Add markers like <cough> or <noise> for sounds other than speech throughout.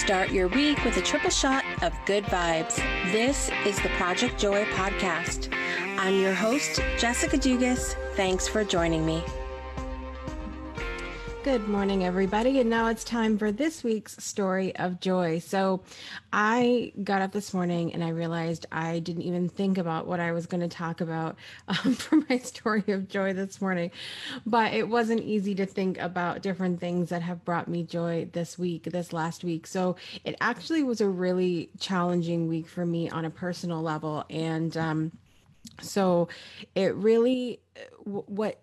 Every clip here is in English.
Start your week with a triple shot of good vibes. This is the Project Joy podcast. I'm your host, Jessica Dugas. Thanks for joining me. Good morning, everybody. And now it's time for this week's story of joy. So I got up this morning and I realized I didn't even think about what I was going to talk about um, <laughs> for my story of joy this morning. But it wasn't easy to think about different things that have brought me joy this week, this last week. So it actually was a really challenging week for me on a personal level. And, um, so it really what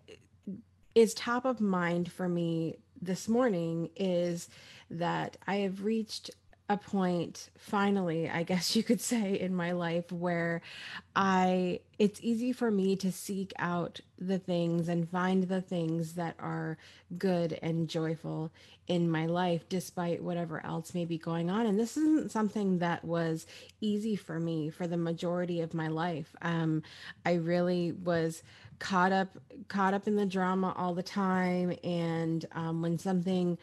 is top of mind for me this morning is that I have reached a point finally i guess <laughs> you could say in my life where i it's easy for me to seek out the things and find the things that are good and joyful in my life despite whatever else may be going on. And this isn't something that was easy for me for the majority of my life. Um, i really was caught up caught up in the drama all the time. And um, when something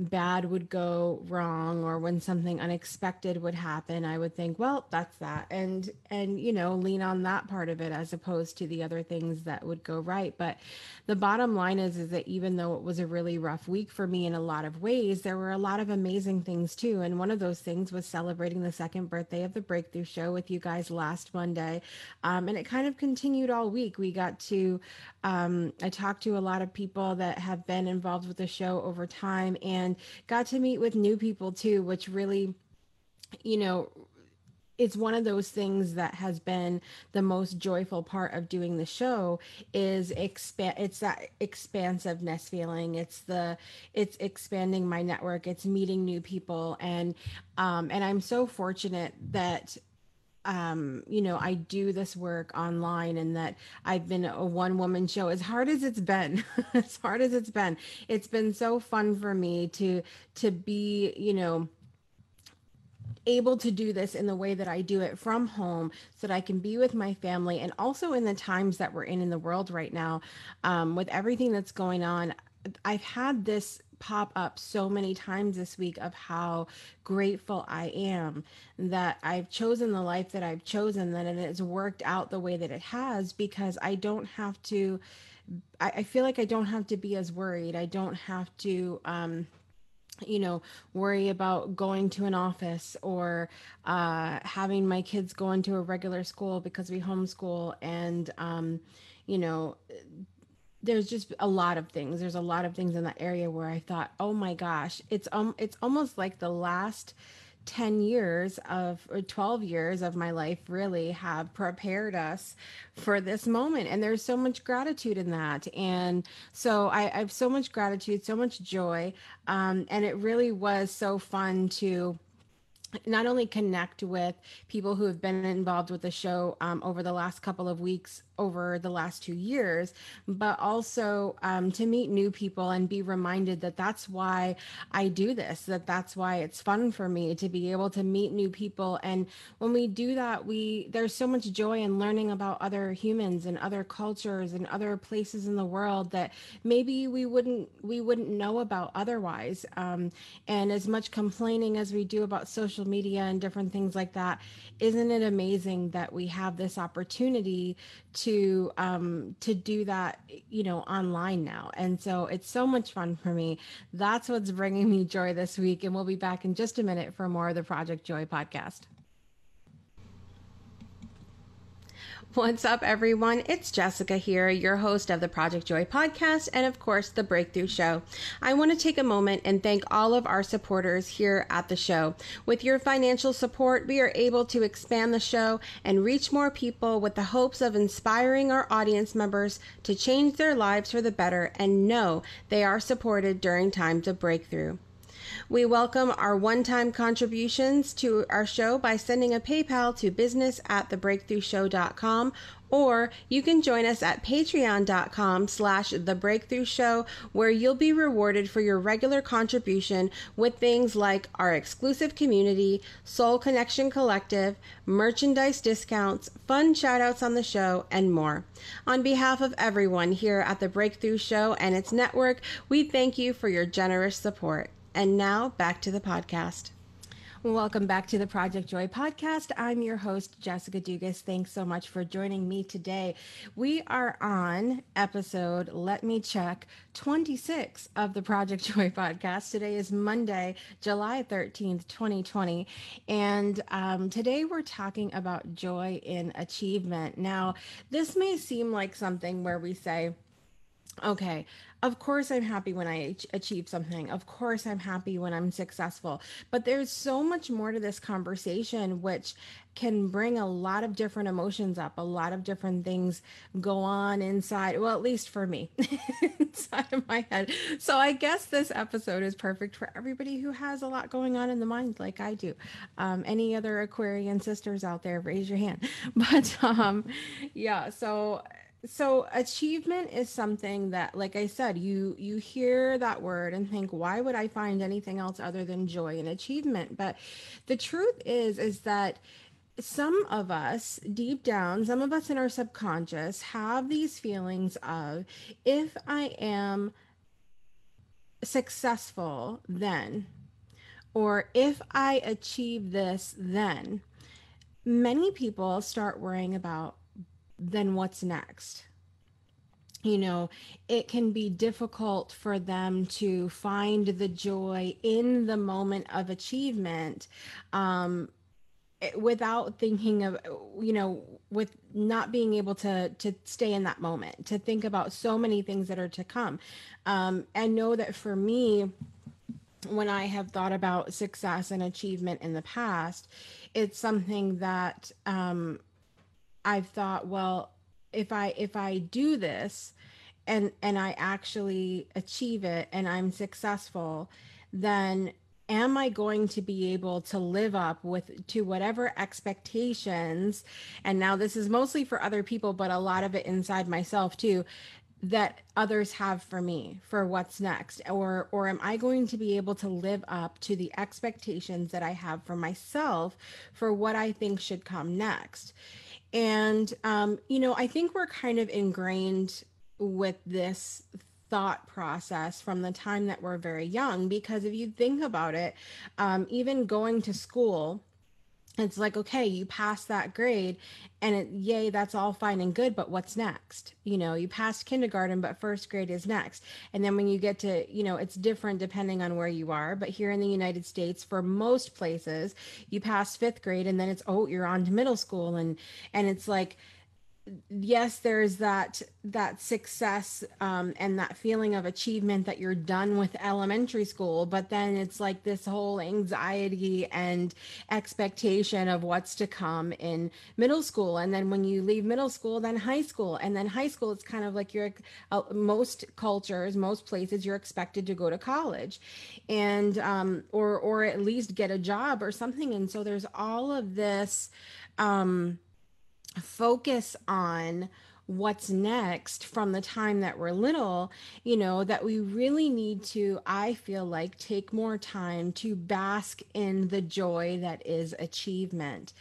bad would go wrong or when something unexpected would happen i would think well that's that. And and you know lean on that part of it as opposed to the other things that would go right. But the bottom line is is that even though it was a really rough week for me in a lot of ways there were a lot of amazing things too. And one of those things was celebrating the second birthday of the breakthrough show with you guys last monday. Um, and it kind of continued all week. We got to um, i talked to a lot of people that have been involved with the show over time and and got to meet with new people too, which really, you know, it's one of those things that has been the most joyful part of doing the show is expand it's that expansiveness feeling. It's the it's expanding my network. It's meeting new people. And um and i'm so fortunate that um, you know, I do this work online and that I've been a one woman show as hard as it's been, <laughs> as hard as it's been, it's been so fun for me to, to be, you know, able to do this in the way that I do it from home so that I can be with my family and also in the times that we're in in the world right now um, with everything that's going on. I've had this pop up so many times this week of how grateful I am that I've chosen the life that I've chosen, that it has worked out the way that it has because I don't have to. I, I feel like I don't have to be as worried. I don't have to. Um, you know worry about going to an office or uh, having my kids go into a regular school because we homeschool and um, you know there's just a lot of things. There's a lot of things in that area where I thought, oh my gosh, it's um, it's almost like the last 10 years of or 12 years of my life really have prepared us for this moment. And there's so much gratitude in that. And so i, I have so much gratitude so much joy. Um, and it really was so fun to not only connect with people who have been involved with the show um, over the last couple of weeks over the last two years, but also um, to meet new people and be reminded that that's why I do this, that that's why it's fun for me to be able to meet new people. And when we do that, we there's so much joy in learning about other humans and other cultures and other places in the world that maybe we wouldn't we wouldn't know about otherwise. Um, and as much complaining as we do about social media and different things like that, isn't it amazing that we have this opportunity to um, to do that, you know, online now. And so it's so much fun for me. That's what's bringing me joy this week. And we'll be back in just a minute for more of the Project Joy podcast. What's up, everyone? It's Jessica here, your host of the Project Joy podcast and, of course, the Breakthrough Show. I want to take a moment and thank all of our supporters here at the show. With your financial support, we are able to expand the show and reach more people with the hopes of inspiring our audience members to change their lives for the better and know they are supported during times of breakthrough. We welcome our one-time contributions to our show by sending a PayPal to business at thebreakthroughshow.com or you can join us at patreon.com slash the breakthrough show where you'll be rewarded for your regular contribution with things like our exclusive community soul connection collective merchandise discounts fun shoutouts on the show and more. On behalf of everyone here at the breakthrough show and its network we thank you for your generous support and now back to the podcast. Welcome back to the Project Joy podcast. I'm your host, Jessica Dugas. Thanks so much for joining me today. We are on episode, let me check, 26 of the Project Joy <laughs> podcast. Today is Monday, July 13th, 2020. And um, today we're talking about joy in achievement. Now, this may seem like something where we say, okay, of course I'm happy when I achieve something. Of course I'm happy when I'm successful. But there's so much more to this conversation, which can bring a lot of different emotions up, a lot of different things go on inside. Well, at least for me, <laughs> inside of my head. So I guess this episode is perfect for everybody who has a lot going on in the mind, like I do. Um, any other Aquarian sisters out there, raise your hand. <laughs> But um, yeah, so so achievement is something that like i said you you hear that word and think why would i find anything else other than joy and achievement? But the truth is is that some of us deep down some of us in our subconscious have these feelings of if i am successful then or if i achieve this then. Many people start worrying about then what's next? You know, it can be difficult for them to find the joy in the moment of achievement um, without thinking of you know with not being able to to stay in that moment to think about so many things that are to come um, and know that for me when i have thought about success and achievement in the past it's something that um, I've thought, well, if I if I do this and and I actually achieve it and I'm successful, then am I going to be able to live up with to whatever expectations and now this is mostly for other people but a lot of it inside myself too that others have for me for what's next? Or or am i going to be able to live up to the expectations that i have for myself for what i think should come next and, um, you know, I think we're kind of ingrained with this thought process from the time that we're very young because if you think about it um, even going to school it's like okay you pass that grade and it, yay that's all fine and good but what's next? You know you passed kindergarten but first grade is next. And then when you get to you know it's different depending on where you are but here in the united states for most places you pass fifth grade and then it's oh you're on to middle school and and it's like yes there's that that success um, and that feeling of achievement that you're done with elementary school but then it's like this whole anxiety and expectation of what's to come in middle school. And then when you leave middle school then high school. And then high school it's kind of like you're uh, most cultures most places you're expected to go to college and um, or or at least get a job or something. And so there's all of this um, focus on what's next from the time that we're little, you know, that we really need to, I feel like, take more time to bask in the joy that is achievement.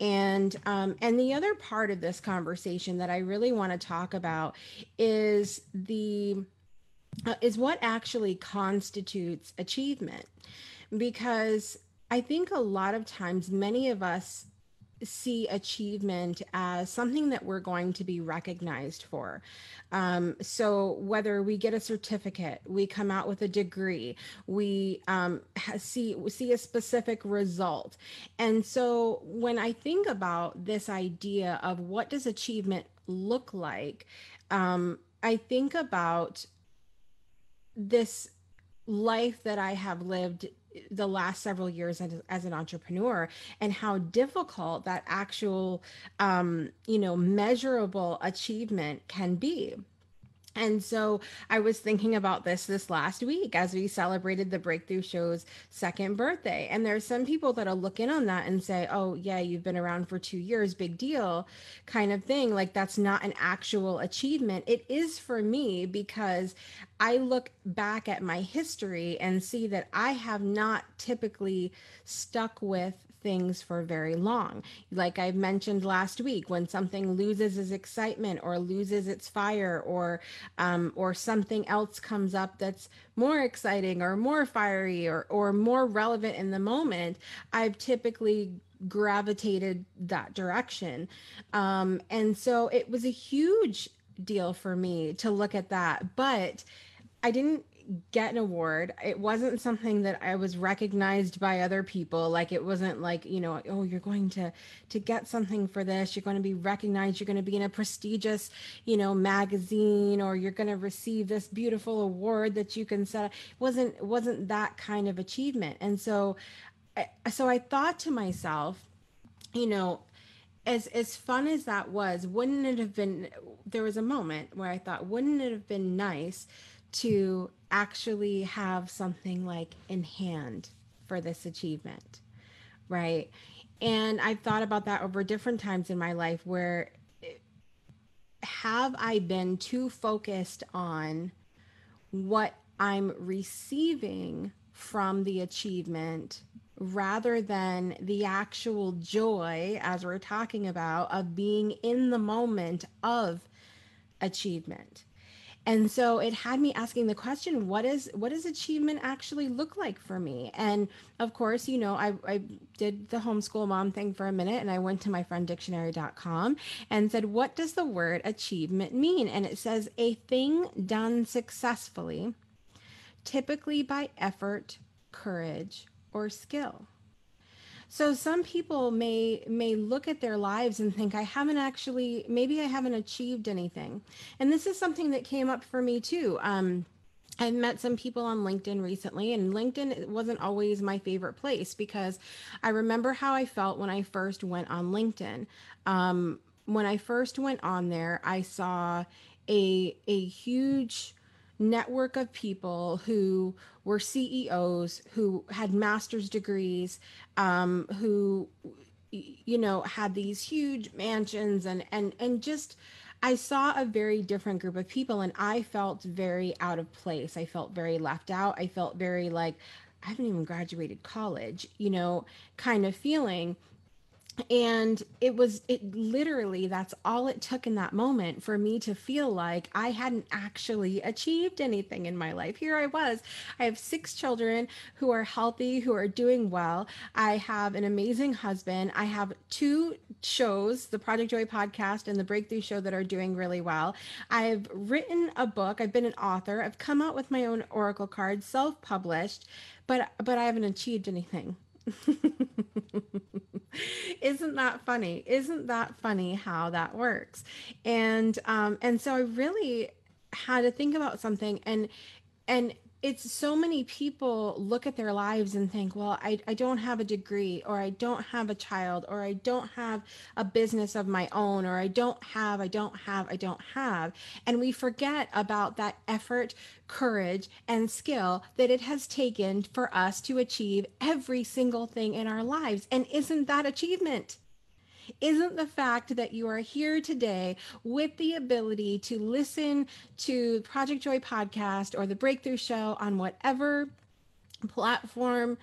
And um, and the other part of this conversation that I really want to talk about is the uh, is what actually constitutes achievement, because I think a lot of times many of us see achievement as something that we're going to be recognized for. Um, so whether we get a certificate, we come out with a degree, we um, see see a specific result, and so when I think about this idea of what does achievement look like, um, I think about this life that I have lived the last several years as, as, an entrepreneur and how difficult that actual um, you know measurable achievement can be and so I was thinking about this this last week as we celebrated the Breakthrough Show's second birthday. And there's some people that'll look in on that and say, oh, yeah, you've been around for two years, big deal, kind of thing. Like that's not an actual achievement. It is for me because I look back at my history and see that I have not typically stuck with things for very long. Like I mentioned last week, when something loses its excitement or loses its fire, or um, or something else comes up that's more exciting or more fiery or or more relevant in the moment, I've typically gravitated that direction. Um, and so it was a huge deal for me to look at that, but I didn't get an award. It wasn't something that I was recognized by other people. Like it wasn't like, you know, oh, you're going to to get something for this. You're going to be recognized. You're going to be in a prestigious, you know, magazine or you're going to receive this beautiful award that you can set. Up. It wasn't wasn't that kind of achievement. And so so I thought to myself, you know, as as fun as that was, wouldn't it have been there was a moment where I thought, wouldn't it have been nice to actually have something like in hand for this achievement, right? And I've thought about that over different times in my life where have I been too focused on what I'm receiving from the achievement rather than the actual joy, as we're talking about, of being in the moment of achievement and so it had me asking the question what is what does achievement actually look like for me? And of course you know i, I did the homeschool mom thing for a minute and i went to myfrienddictionary.com and said what does the word achievement mean? And it says a thing done successfully typically by effort courage or skill so some people may may look at their lives and think I haven't actually maybe I haven't achieved anything. And this is something that came up for me too. Um, I've met some people on LinkedIn recently, and LinkedIn wasn't always my favorite place because I remember how I felt when I first went on LinkedIn. Um, when I first went on there, I saw a a huge network of people who were CEOs, who had master's degrees, um, who you know had these huge mansions and and and just I saw a very different group of people and I felt very out of place. I felt very left out. I felt very like I haven't even graduated college, you know, kind of feeling and it was it literally that's all it took in that moment for me to feel like i hadn't actually achieved anything in my life. Here i was. I have six children who are healthy who are doing well. I have an amazing husband. I have two shows the project joy podcast and the breakthrough show that are doing really well. I've written a book. I've been an author. I've come out with my own oracle cards self-published but but i haven't achieved anything <laughs> Isn't that funny? Isn't that funny how that works? And um and so I really had to think about something and and it's so many people look at their lives and think, well, I, I don't have a degree, or I don't have a child, or I don't have a business of my own, or I don't have, I don't have, I don't have. And we forget about that effort, courage, and skill that it has taken for us to achieve every single thing in our lives. And isn't that achievement? Isn't the fact that you are here today with the ability to listen to Project Joy podcast or the Breakthrough Show on whatever platform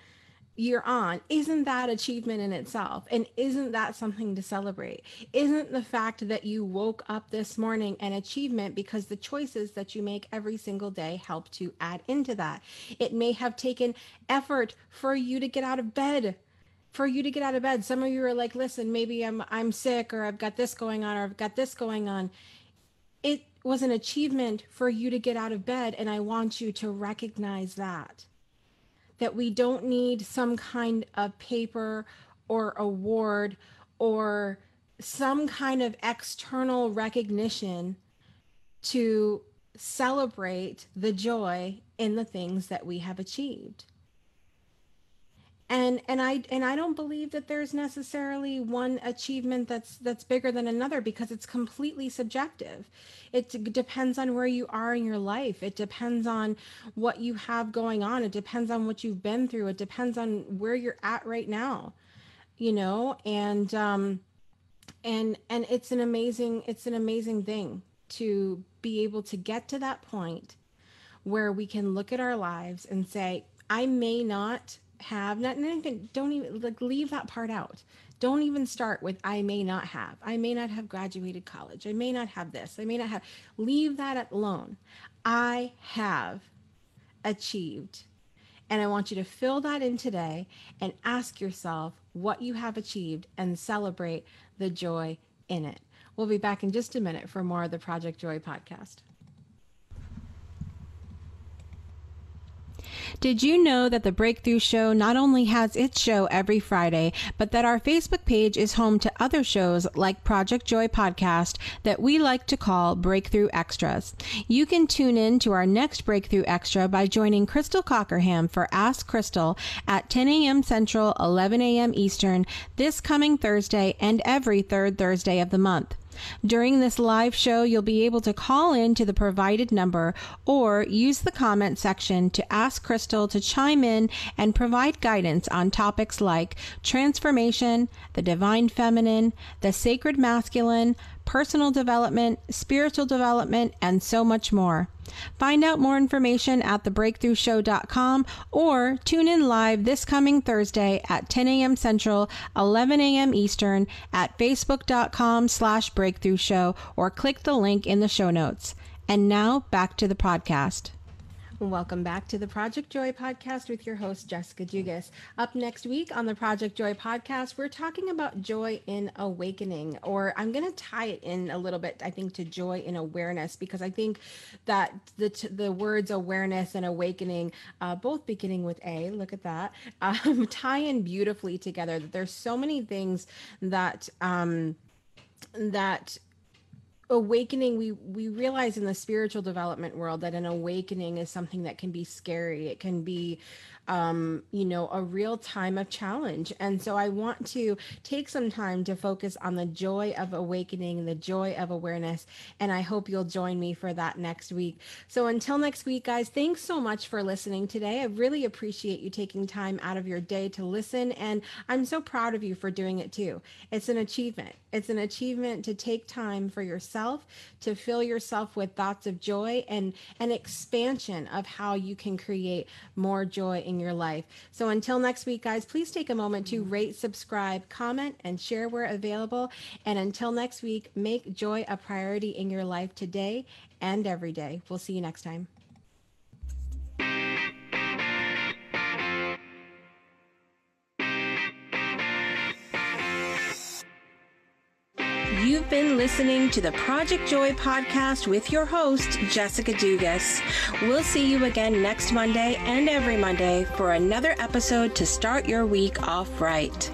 you're on. Isn't that achievement in itself? And isn't that something to celebrate? Isn't the fact that you woke up this morning an achievement because the choices that you make every single day help to add into that? It may have taken effort for you to get out of bed for you to get out of bed. Some of you are like, listen, maybe I'm I'm sick or I've got this going on or I've got this going on. It was an achievement for you to get out of bed and I want you to recognize that. That we don't need some kind of paper or award or some kind of external recognition to celebrate the joy in the things that we have achieved and and i and i don't believe that there's necessarily one achievement that's that's bigger than another because it's completely subjective. It depends on where you are in your life. It depends on what you have going on. It depends on what you've been through. It depends on where you're at right now you know? And um and and it's an amazing it's an amazing thing to be able to get to that point where we can look at our lives and say i may not have not, even don't even like leave that part out. Don't even start with i may not have. I may not have graduated college. I may not have this. I may not have leave that alone. I have achieved and i want you to fill that in today and ask yourself what you have achieved and celebrate the joy in it. We'll be back in just a minute for more of the project joy podcast Did you know that the Breakthrough Show not only has its show every Friday, but that our Facebook page is home to other shows like Project Joy Podcast that we like to call Breakthrough Extras? You can tune in to our next Breakthrough Extra by joining Crystal Cockerham for Ask Crystal at 10 a.m. Central, 11 a.m. Eastern this coming Thursday and every third Thursday of the month. During this live show, you'll be able to call in to the provided number or use the comment section to ask Crystal to chime in and provide guidance on topics like transformation, the divine feminine, the sacred masculine, personal development, spiritual development, and so much more. Find out more information at thebreakthroughshow.com or tune in live this coming Thursday at 10 a.m. Central, 11 a.m. Eastern at facebook.com slash breakthrough show or click the link in the show notes. And now back to the podcast. Welcome back to the Project Joy podcast with your host, Jessica Dugas. Up next week on the Project Joy podcast, we're talking about joy in awakening, or I'm going to tie it in a little bit, I think, to joy in awareness, because I think that the, the words awareness and awakening, uh, both beginning with A, look at that, <laughs> um, tie in beautifully together. That there's so many things that, um, that awakening we we realize in the spiritual development world that an awakening is something that can be scary. It can be um, you know, a real time of challenge. And so I want to take some time to focus on the joy of awakening, the joy of awareness. And I hope you'll join me for that next week. So until next week, guys, thanks so much for listening today. I really appreciate you taking time out of your day to listen. And I'm so proud of you for doing it too. It's an achievement. It's an achievement to take time for yourself, to fill yourself with thoughts of joy and an expansion of how you can create more joy in your life. So until next week, guys, please take a moment to rate, subscribe, comment, and share where available. And until next week, make joy a priority in your life today and every day. We'll see you next time. Listening to the Project Joy podcast with your host, Jessica Dugas. We'll see you again next Monday and every Monday for another episode to start your week off right.